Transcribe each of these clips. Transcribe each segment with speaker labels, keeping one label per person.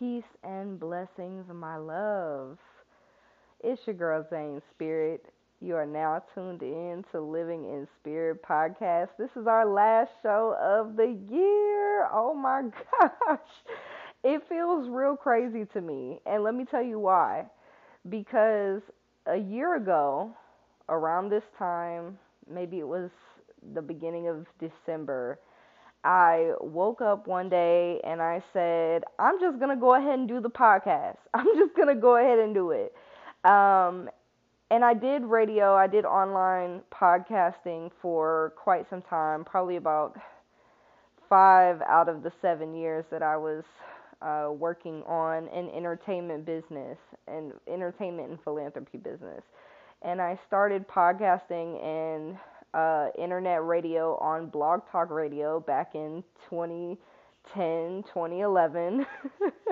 Speaker 1: Peace and blessings, my love. It's your girl Zane Spirit. You are now tuned in to Living in Spirit podcast. This is our last show of the year. Oh my gosh. It feels real crazy to me. And let me tell you why. Because a year ago, around this time, maybe it was the beginning of December, I woke up one day and I said, I'm just going to go ahead and do the podcast. I'm just going to go ahead and do it. Um, and I did radio, I did online podcasting for quite some time, probably about five out of the seven years that I was uh, working on an entertainment business and entertainment and philanthropy business. And I started podcasting and uh, internet radio on Blog Talk Radio back in 2010, 2011.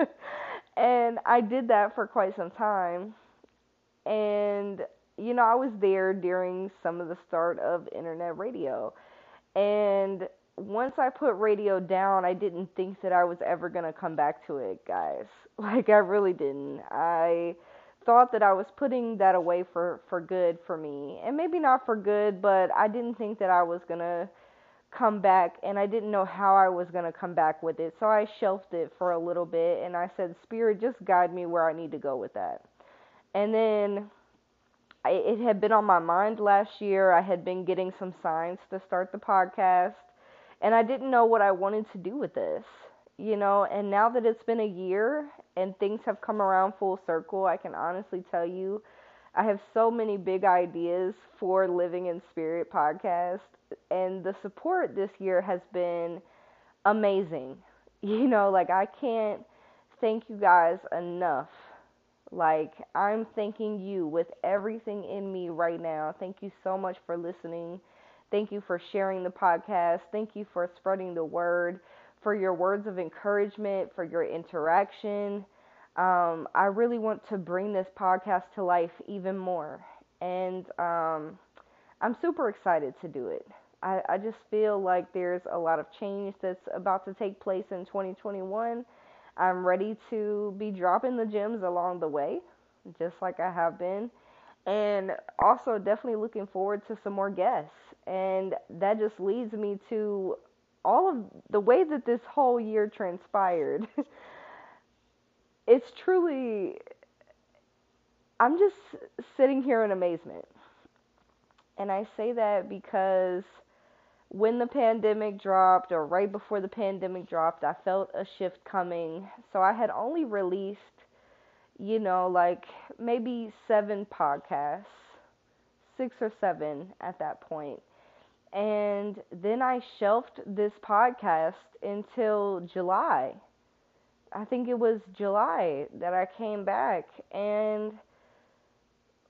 Speaker 1: and I did that for quite some time. And, you know, I was there during some of the start of internet radio. And once I put radio down, I didn't think that I was ever going to come back to it, guys. Like, I really didn't. I thought that I was putting that away for for good for me. And maybe not for good, but I didn't think that I was going to come back and I didn't know how I was going to come back with it. So I shelved it for a little bit and I said, "Spirit, just guide me where I need to go with that." And then I, it had been on my mind last year. I had been getting some signs to start the podcast and I didn't know what I wanted to do with this you know, and now that it's been a year and things have come around full circle, I can honestly tell you I have so many big ideas for Living in Spirit podcast and the support this year has been amazing. You know, like I can't thank you guys enough. Like I'm thanking you with everything in me right now. Thank you so much for listening. Thank you for sharing the podcast. Thank you for spreading the word for your words of encouragement, for your interaction. Um, I really want to bring this podcast to life even more. And um, I'm super excited to do it. I, I just feel like there's a lot of change that's about to take place in 2021. I'm ready to be dropping the gems along the way, just like I have been. And also, definitely looking forward to some more guests. And that just leads me to all of the way that this whole year transpired, it's truly, I'm just sitting here in amazement. And I say that because when the pandemic dropped, or right before the pandemic dropped, I felt a shift coming. So I had only released, you know, like maybe seven podcasts, six or seven at that point. And then I shelved this podcast until July. I think it was July that I came back and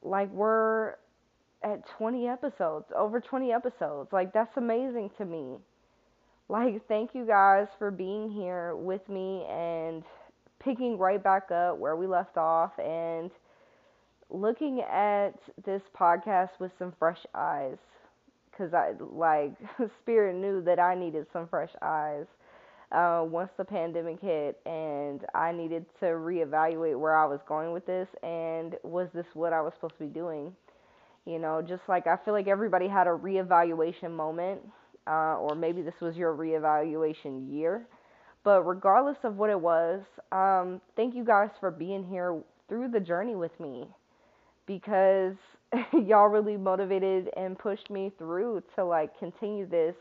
Speaker 1: like we're at 20 episodes, over 20 episodes. Like that's amazing to me. Like thank you guys for being here with me and picking right back up where we left off and looking at this podcast with some fresh eyes because I like Spirit knew that I needed some fresh eyes uh, once the pandemic hit, and I needed to reevaluate where I was going with this, and was this what I was supposed to be doing? You know, just like I feel like everybody had a reevaluation moment, uh, or maybe this was your reevaluation year. But regardless of what it was, um, thank you guys for being here through the journey with me because y'all really motivated and pushed me through to like continue this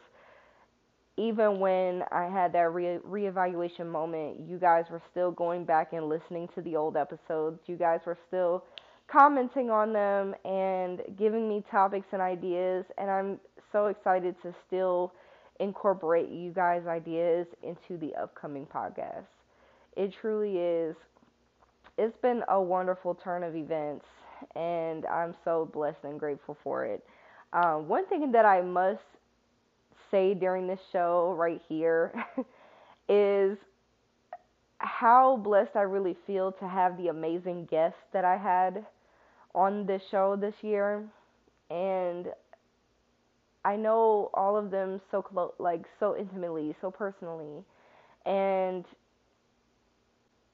Speaker 1: even when I had that re- reevaluation moment, you guys were still going back and listening to the old episodes. You guys were still commenting on them and giving me topics and ideas. And I'm so excited to still incorporate you guys' ideas into the upcoming podcast. It truly is. It's been a wonderful turn of events and I'm so blessed and grateful for it. Um, one thing that I must say during this show right here is how blessed I really feel to have the amazing guests that I had on this show this year, and I know all of them so close, like so intimately, so personally, and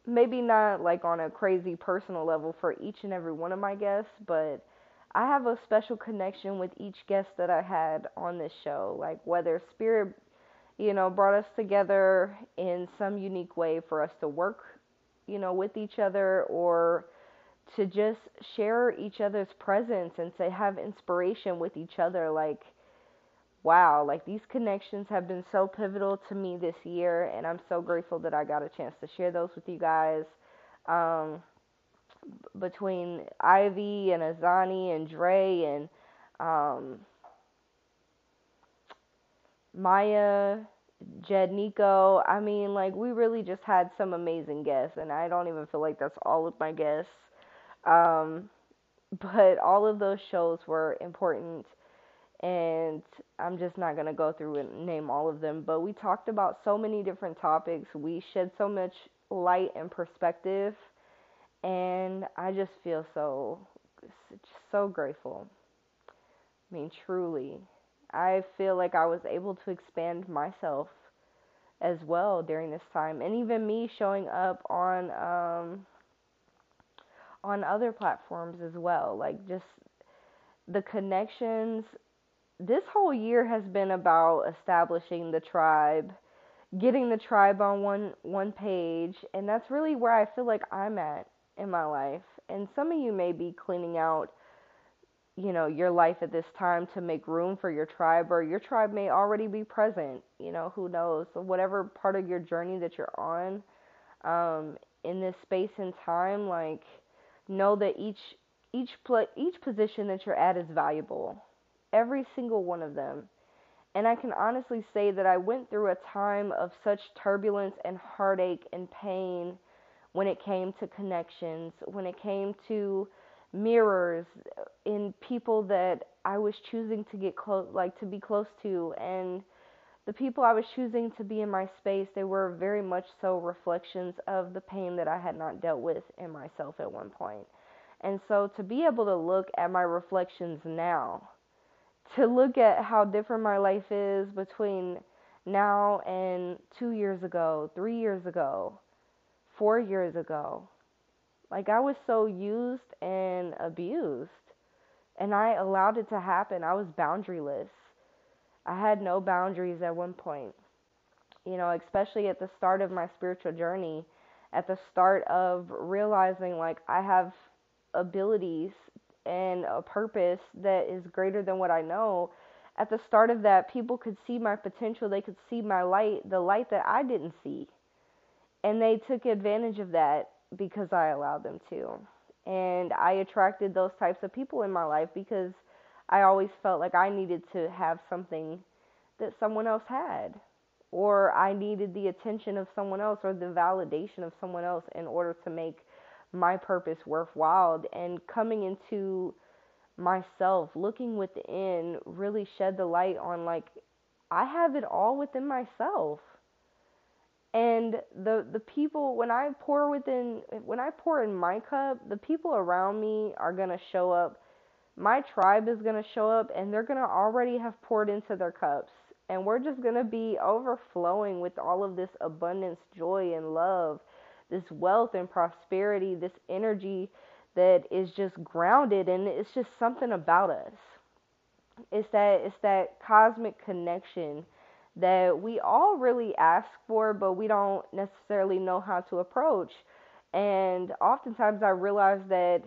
Speaker 1: maybe not like on a crazy personal level for each and every one of my guests, but I have a special connection with each guest that I had on this show. Like whether spirit, you know, brought us together in some unique way for us to work, you know, with each other or to just share each other's presence and to have inspiration with each other like wow, like these connections have been so pivotal to me this year, and I'm so grateful that I got a chance to share those with you guys. Um, between Ivy and Azani and Dre and um, Maya, Jed Nico. I mean, like, we really just had some amazing guests, and I don't even feel like that's all of my guests. Um, but all of those shows were important and I'm just not going to go through and name all of them, but we talked about so many different topics. We shed so much light and perspective, and I just feel so so grateful. I mean, truly. I feel like I was able to expand myself as well during this time, and even me showing up on um on other platforms as well, like just the connections this whole year has been about establishing the tribe, getting the tribe on one one page, and that's really where I feel like I'm at in my life. And some of you may be cleaning out you know your life at this time to make room for your tribe or your tribe may already be present you know who knows so whatever part of your journey that you're on um, in this space and time like know that each each pl- each position that you're at is valuable every single one of them. And I can honestly say that I went through a time of such turbulence and heartache and pain when it came to connections, when it came to mirrors in people that I was choosing to get close like to be close to and the people I was choosing to be in my space, they were very much so reflections of the pain that I had not dealt with in myself at one point. And so to be able to look at my reflections now to look at how different my life is between now and two years ago, three years ago, four years ago. Like I was so used and abused, and I allowed it to happen. I was boundaryless. I had no boundaries at one point. You know, especially at the start of my spiritual journey, at the start of realizing like I have abilities and a purpose that is greater than what I know, at the start of that, people could see my potential. They could see my light, the light that I didn't see. And they took advantage of that because I allowed them to. And I attracted those types of people in my life because I always felt like I needed to have something that someone else had. Or I needed the attention of someone else or the validation of someone else in order to make my purpose worthwhile and coming into myself looking within really shed the light on like I have it all within myself. And the the people when I pour within when I pour in my cup the people around me are going to show up. My tribe is going to show up and they're going to already have poured into their cups. And we're just going to be overflowing with all of this abundance joy and love this wealth and prosperity, this energy that is just grounded and it's just something about us. It's that it's that cosmic connection that we all really ask for but we don't necessarily know how to approach. And oftentimes I realize that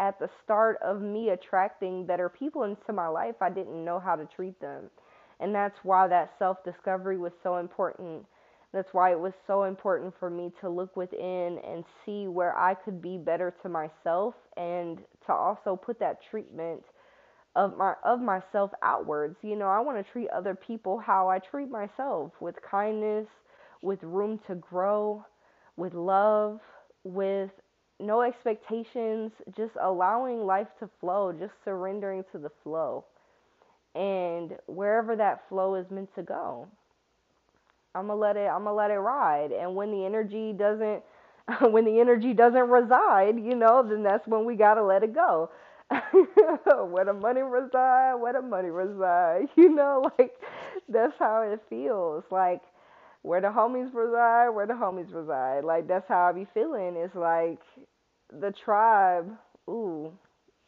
Speaker 1: at the start of me attracting better people into my life, I didn't know how to treat them. And that's why that self discovery was so important that's why it was so important for me to look within and see where I could be better to myself and to also put that treatment of my of myself outwards. You know, I want to treat other people how I treat myself with kindness, with room to grow, with love, with no expectations, just allowing life to flow, just surrendering to the flow. And wherever that flow is meant to go. I'm gonna let it I'm gonna let it ride. And when the energy doesn't when the energy doesn't reside, you know, then that's when we gotta let it go. where the money reside, where the money reside, you know, like that's how it feels. Like where the homies reside, where the homies reside. Like that's how I be feeling. It's like the tribe, ooh,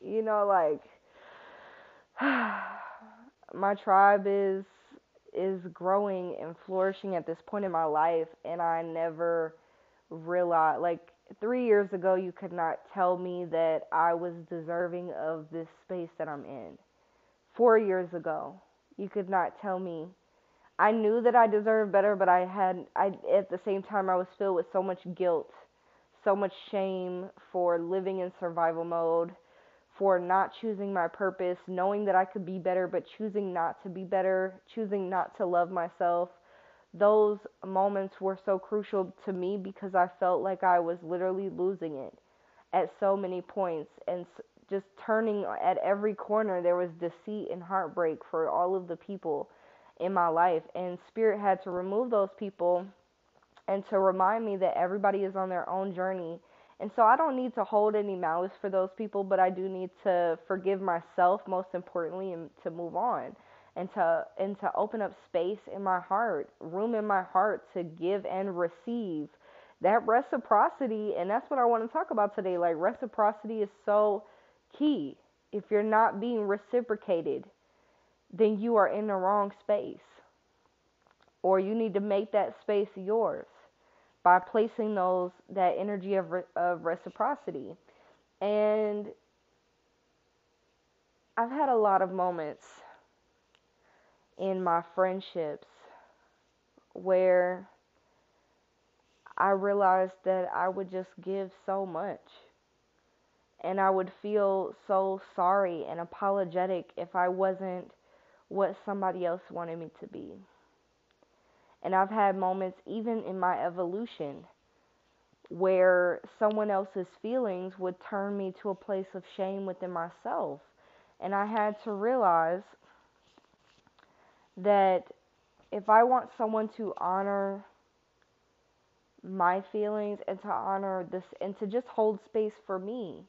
Speaker 1: you know, like my tribe is is growing and flourishing at this point in my life and I never realized like 3 years ago you could not tell me that I was deserving of this space that I'm in. 4 years ago you could not tell me I knew that I deserved better, but I had I at the same time I was filled with so much guilt, so much shame for living in survival mode, for not choosing my purpose, knowing that I could be better but choosing not to be better, choosing not to love myself. Those moments were so crucial to me because I felt like I was literally losing it at so many points and just turning at every corner there was deceit and heartbreak for all of the people in my life. And Spirit had to remove those people and to remind me that everybody is on their own journey. And so I don't need to hold any malice for those people, but I do need to forgive myself most importantly and to move on and to and to open up space in my heart, room in my heart to give and receive that reciprocity and that's what I want to talk about today. Like reciprocity is so key. If you're not being reciprocated, then you are in the wrong space. Or you need to make that space yours by placing those that energy of, of reciprocity. And I've had a lot of moments in my friendships where I realized that I would just give so much. And I would feel so sorry and apologetic if I wasn't what somebody else wanted me to be. And I've had moments, even in my evolution, where someone else's feelings would turn me to a place of shame within myself. And I had to realize that if I want someone to honor my feelings and to honor this and to just hold space for me,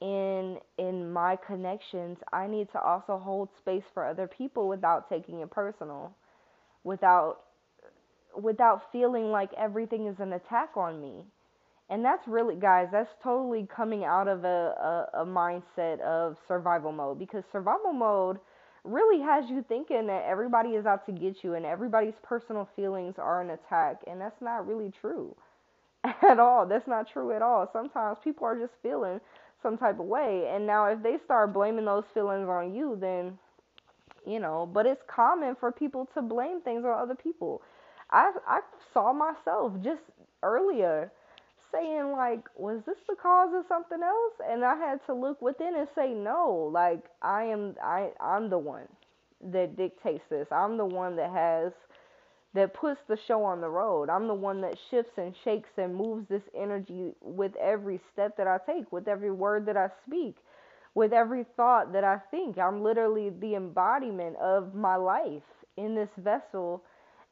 Speaker 1: in in my connections, I need to also hold space for other people without taking it personal, without without feeling like everything is an attack on me. And that's really guys, that's totally coming out of a, a, a mindset of survival mode because survival mode really has you thinking that everybody is out to get you and everybody's personal feelings are an attack and that's not really true at all. That's not true at all. Sometimes people are just feeling some type of way. And now if they start blaming those feelings on you, then you know, but it's common for people to blame things on other people. I I saw myself just earlier saying like, was this the cause of something else? And I had to look within and say no, like I am I I'm the one that dictates this. I'm the one that has that puts the show on the road. I'm the one that shifts and shakes and moves this energy with every step that I take, with every word that I speak, with every thought that I think. I'm literally the embodiment of my life in this vessel,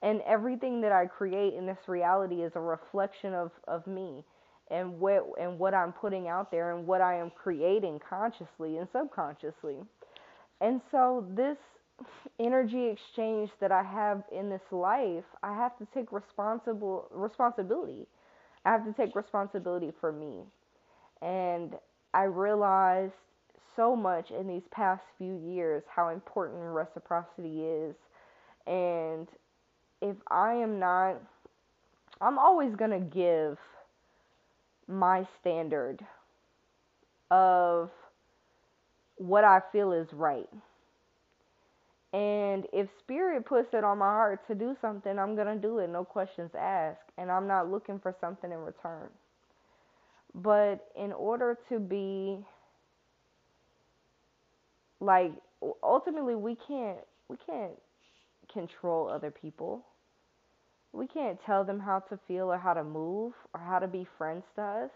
Speaker 1: and everything that I create in this reality is a reflection of, of me and what and what I'm putting out there and what I am creating consciously and subconsciously. And so this energy exchange that I have in this life, I have to take responsible responsibility. I have to take responsibility for me. And I realized so much in these past few years how important reciprocity is. And if I am not I'm always going to give my standard of what I feel is right and if spirit puts it on my heart to do something, I'm going to do it, no questions asked. And I'm not looking for something in return. But in order to be like ultimately we can't we can't control other people. We can't tell them how to feel or how to move or how to be friends to us.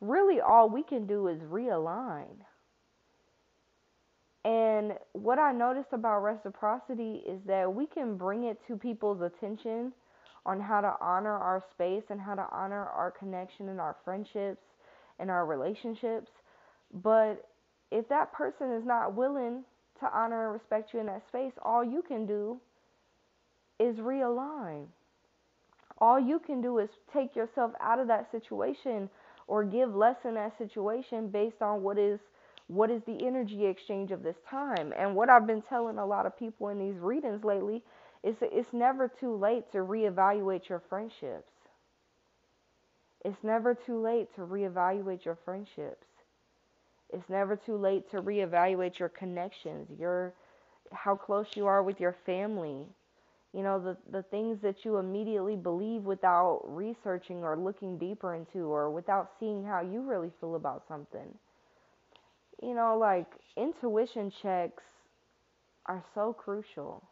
Speaker 1: Really all we can do is realign. And what I noticed about reciprocity is that we can bring it to people's attention on how to honor our space and how to honor our connection and our friendships and our relationships. But if that person is not willing to honor and respect you in that space, all you can do is realign. All you can do is take yourself out of that situation or give less in that situation based on what is what is the energy exchange of this time. And what I've been telling a lot of people in these readings lately is it's never too late to reevaluate your friendships. It's never too late to reevaluate your friendships. It's never too late to reevaluate your connections, your how close you are with your family. You know, the the things that you immediately believe without researching or looking deeper into or without seeing how you really feel about something. You know, like intuition checks are so crucial.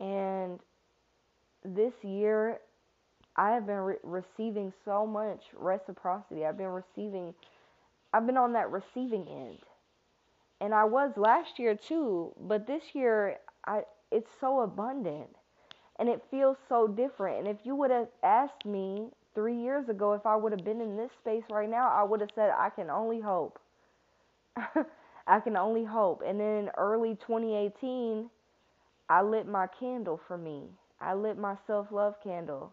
Speaker 1: And this year I have been re- receiving so much reciprocity. I've been receiving I've been on that receiving end. And I was last year too, but this year I it's so abundant and it feels so different. And if you would have asked me 3 years ago if I would have been in this space right now, I would have said I can only hope. I can only hope. And then early 2018, I lit my candle for me. I lit my self-love candle.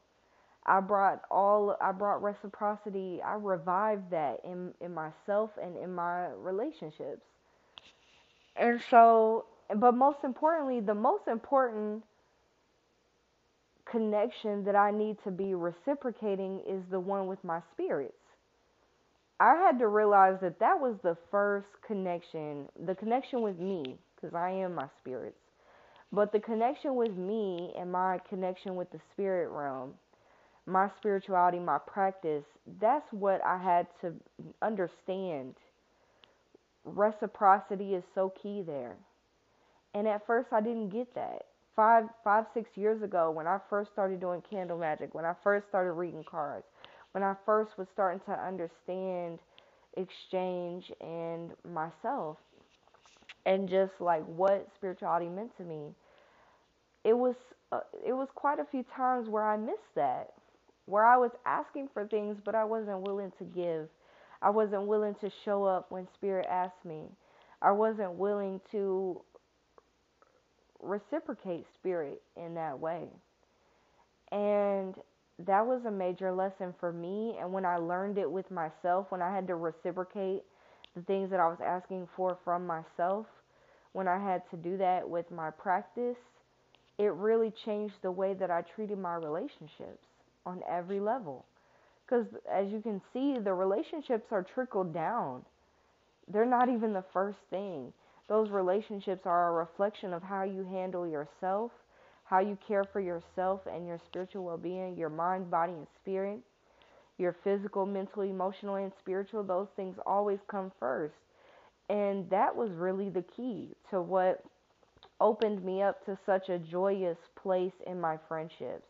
Speaker 1: I brought all I brought reciprocity. I revived that in in myself and in my relationships. And so, but most importantly, the most important connection that I need to be reciprocating is the one with my spirits. I had to realize that that was the first connection, the connection with me, because I am my spirits. But the connection with me and my connection with the spirit realm my spirituality, my practice, that's what I had to understand. Reciprocity is so key there. And at first I didn't get that. Five, five, six years ago, when I first started doing candle magic, when I first started reading cards, when I first was starting to understand exchange and myself, and just like what spirituality meant to me, it was uh, it was quite a few times where I missed that where I was asking for things, but I wasn't willing to give. I wasn't willing to show up when Spirit asked me. I wasn't willing to reciprocate Spirit in that way. And that was a major lesson for me. And when I learned it with myself, when I had to reciprocate the things that I was asking for from myself, when I had to do that with my practice, it really changed the way that I treated my relationships on every level. Because as you can see, the relationships are trickled down. They're not even the first thing. Those relationships are a reflection of how you handle yourself, how you care for yourself and your spiritual well being, your mind, body, and spirit, your physical, mental, emotional, and spiritual. Those things always come first. And that was really the key to what opened me up to such a joyous place in my friendships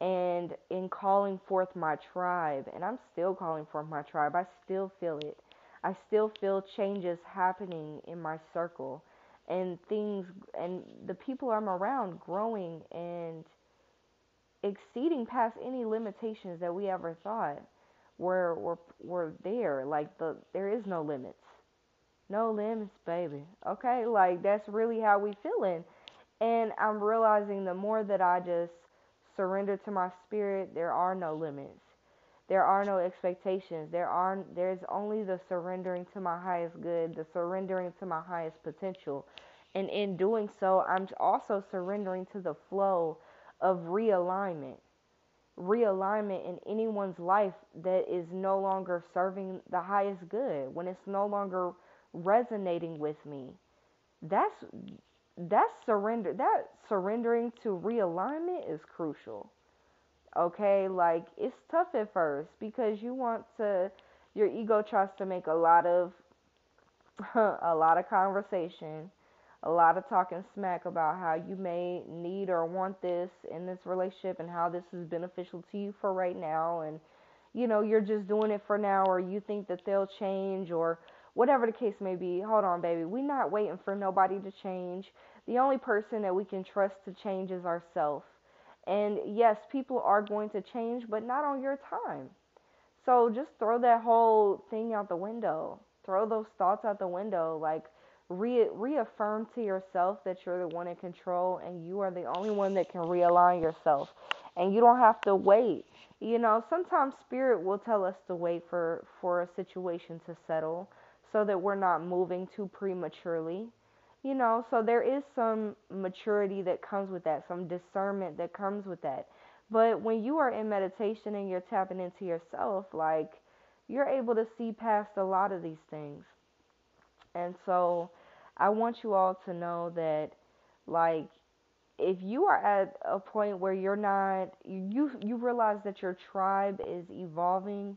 Speaker 1: and in calling forth my tribe, and I'm still calling forth my tribe, I still feel it. I still feel changes happening in my circle and things and the people I'm around growing and exceeding past any limitations that we ever thought were were were there. Like the there is no limits. No limits, baby. Okay? Like that's really how we feeling. And I'm realizing the more that I just surrender to my spirit, there are no limits. There are no expectations. There are there's only the surrendering to my highest good, the surrendering to my highest potential. And in doing so, I'm also surrendering to the flow of realignment. Realignment in anyone's life that is no longer serving the highest good, when it's no longer resonating with me. That's that's surrender that surrendering to realignment is crucial okay like it's tough at first because you want to your ego tries to make a lot of a lot of conversation a lot of talking smack about how you may need or want this in this relationship and how this is beneficial to you for right now and you know you're just doing it for now or you think that they'll change or whatever the case may be, hold on, baby. We're not waiting for nobody to change. The only person that we can trust to change is ourselves. And yes, people are going to change, but not on your time. So just throw that whole thing out the window. Throw those thoughts out the window. Like, re- reaffirm to yourself that you're the one in control and you are the only one that can realign yourself. and you don't have to wait. You know, sometimes spirit will tell us to wait for for a situation to settle so that we're not moving too prematurely. You know, so there is some maturity that comes with that, some discernment that comes with that. But when you are in meditation and you're tapping into yourself, like you're able to see past a lot of these things. And so I want you all to know that like if you are at a point where you're not you you realize that your tribe is evolving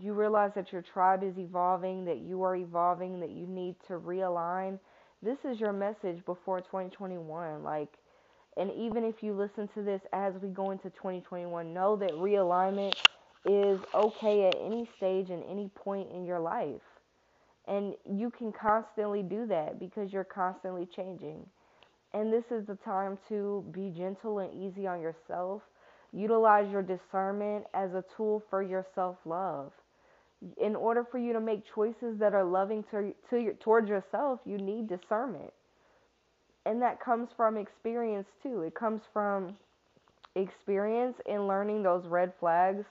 Speaker 1: you realize that your tribe is evolving that you are evolving that you need to realign this is your message before 2021 like and even if you listen to this as we go into 2021 know that realignment is okay at any stage and any point in your life and you can constantly do that because you're constantly changing and this is the time to be gentle and easy on yourself. Utilize your discernment as a tool for your self love. In order for you to make choices that are loving to, to your, towards yourself, you need discernment. And that comes from experience too. It comes from experience in learning those red flags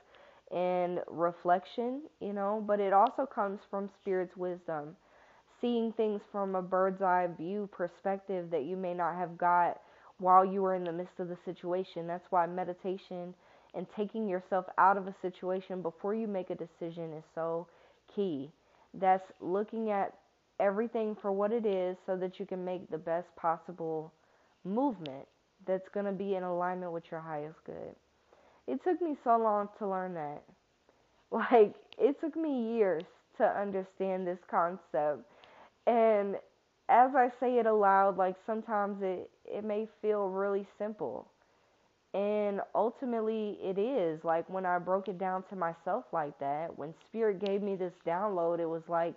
Speaker 1: and reflection, you know, but it also comes from spirit's wisdom seeing things from a bird's eye view perspective that you may not have got while you were in the midst of the situation. That's why meditation and taking yourself out of a situation before you make a decision is so key. That's looking at everything for what it is so that you can make the best possible movement that's going to be in alignment with your highest good. It took me so long to learn that. Like, it took me years to understand this concept and as I say it aloud, like sometimes it, it may feel really simple. And ultimately it is. Like when I broke it down to myself like that, when spirit gave me this download, it was like,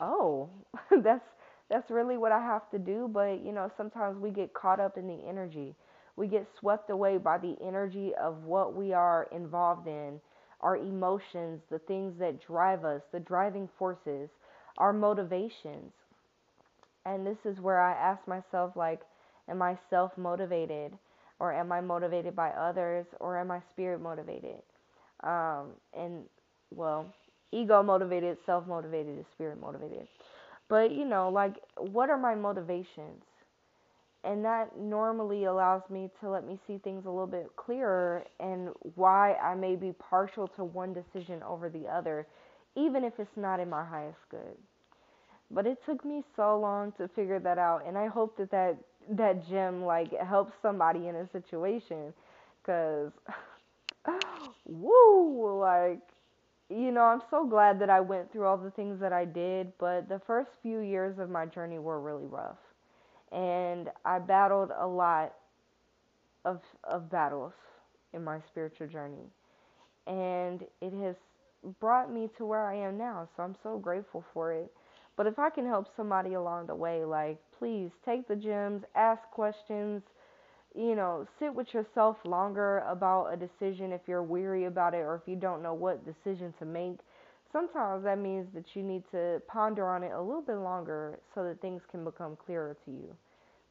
Speaker 1: "Oh, that's that's really what I have to do." But, you know, sometimes we get caught up in the energy. We get swept away by the energy of what we are involved in, our emotions, the things that drive us, the driving forces our motivations. And this is where I ask myself, like, am I self motivated? Or am I motivated by others? Or am I spirit motivated? Um, and, well, ego motivated, self motivated is spirit motivated. But, you know, like, what are my motivations? And that normally allows me to let me see things a little bit clearer and why I may be partial to one decision over the other even if it's not in my highest good. But it took me so long to figure that out, and I hope that that that gem like helps somebody in a situation, cause woo, like you know, I'm so glad that I went through all the things that I did, but the first few years of my journey were really rough. And I battled a lot of of battles in my spiritual journey. And it has brought me to where I am now. So I'm so grateful for it. But if I can help somebody along the way, like please take the gems, ask questions, you know, sit with yourself longer about a decision if you're weary about it or if you don't know what decision to make. Sometimes that means that you need to ponder on it a little bit longer so that things can become clearer to you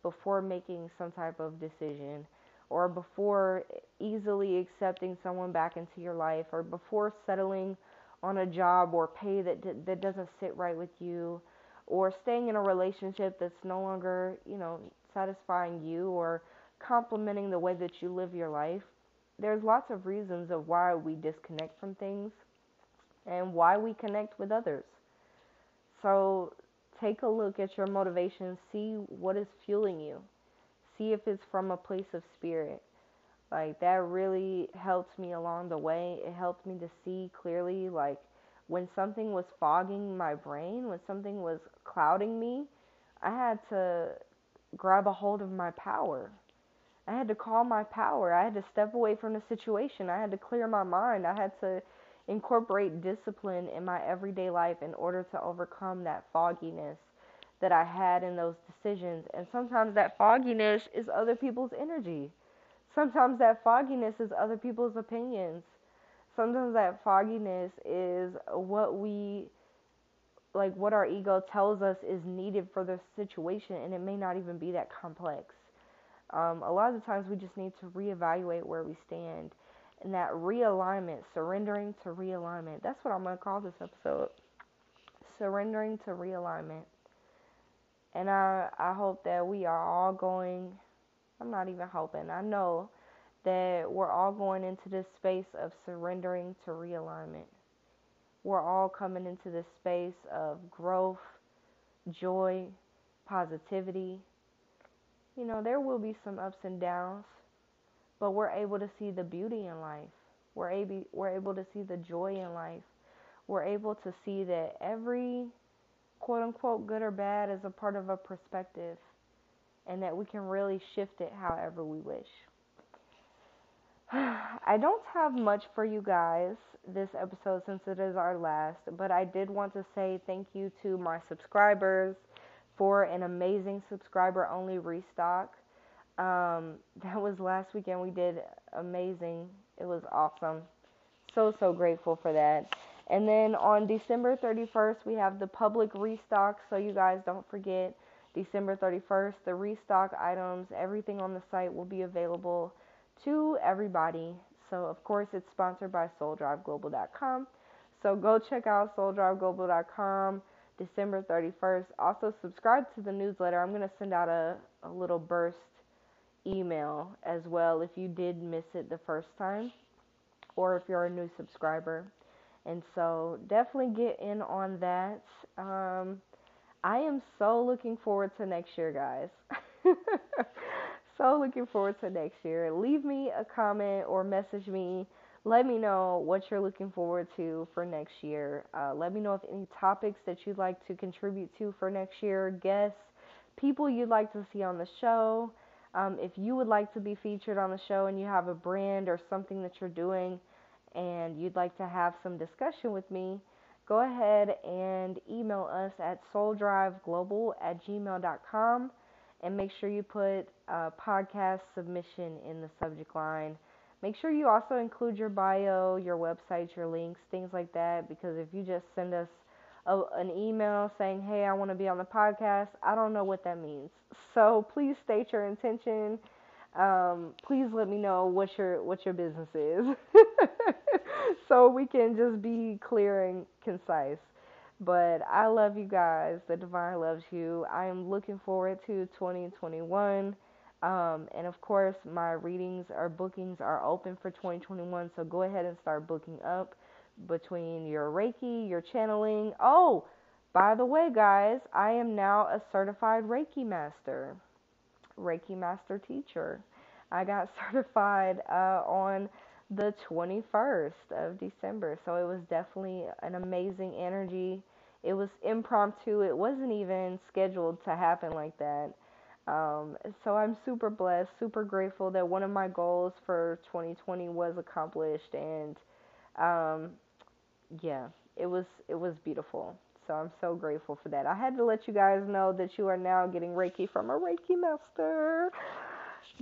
Speaker 1: before making some type of decision or before easily accepting someone back into your life or before settling on a job or pay that that doesn't sit right with you or staying in a relationship that's no longer, you know, satisfying you or complementing the way that you live your life. There's lots of reasons of why we disconnect from things and why we connect with others. So take a look at your motivation, see what is fueling you. See if it's from a place of spirit. Like that really helped me along the way. It helped me to see clearly like when something was fogging my brain, when something was clouding me, I had to grab a hold of my power. I had to call my power. I had to step away from the situation. I had to clear my mind. I had to incorporate discipline in my everyday life in order to overcome that fogginess that I had in those decisions. And sometimes that fogginess is other people's energy. Sometimes that fogginess is other people's opinions. Sometimes that fogginess is what we like what our ego tells us is needed for the situation and it may not even be that complex. Um, a lot of the times we just need to reevaluate where we stand. And that realignment, surrendering to realignment. That's what I'm going to call this episode. Surrendering to realignment. And I, I hope that we are all going, I'm not even hoping, I know that we're all going into this space of surrendering to realignment. We're all coming into this space of growth, joy, positivity. You know, there will be some ups and downs, but we're able to see the beauty in life. We're able, we're able to see the joy in life. We're able to see that every quote unquote good or bad is a part of a perspective and that we can really shift it however we wish. I don't have much for you guys this episode since it is our last, but I did want to say thank you to my subscribers for an amazing subscriber only restock. Um, that was last weekend. We did amazing. It was awesome. So, so grateful for that. And then on December 31st, we have the public restock. So, you guys don't forget December 31st, the restock items, everything on the site will be available to everybody. So, of course, it's sponsored by SoulDriveGlobal.com. So, go check out SoulDriveGlobal.com December 31st. Also, subscribe to the newsletter. I'm going to send out a, a little burst email as well if you did miss it the first time or if you're a new subscriber. And so, definitely get in on that. Um, I am so looking forward to next year, guys. so looking forward to next year. Leave me a comment or message me. Let me know what you're looking forward to for next year. Uh, let me know if any topics that you'd like to contribute to for next year, guests, people you'd like to see on the show. Um, if you would like to be featured on the show and you have a brand or something that you're doing and you'd like to have some discussion with me, go ahead and email us at souldriveglobal at gmail.com and make sure you put a podcast submission in the subject line. Make sure you also include your bio, your website, your links, things like that, because if you just send us a, an email saying, hey, I want to be on the podcast, I don't know what that means. So please state your intention. Um, please let me know what your what your business is, so we can just be clear and concise. But I love you guys. The divine loves you. I am looking forward to 2021. Um, and of course, my readings or bookings are open for 2021. So go ahead and start booking up between your Reiki, your channeling. Oh, by the way, guys, I am now a certified Reiki master, Reiki master teacher. I got certified uh, on the 21st of December. So it was definitely an amazing energy. It was impromptu. It wasn't even scheduled to happen like that. Um, so I'm super blessed, super grateful that one of my goals for 2020 was accomplished, and um, yeah, it was it was beautiful. So I'm so grateful for that. I had to let you guys know that you are now getting Reiki from a Reiki master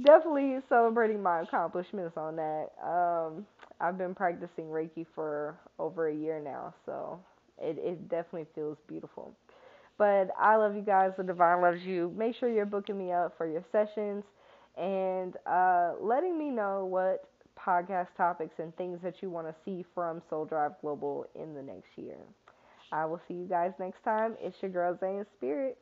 Speaker 1: definitely celebrating my accomplishments on that. Um, I've been practicing Reiki for over a year now, so it, it definitely feels beautiful. But I love you guys. The divine loves you. Make sure you're booking me up for your sessions and uh, letting me know what podcast topics and things that you want to see from Soul Drive Global in the next year. I will see you guys next time. It's your girl Zane Spirit.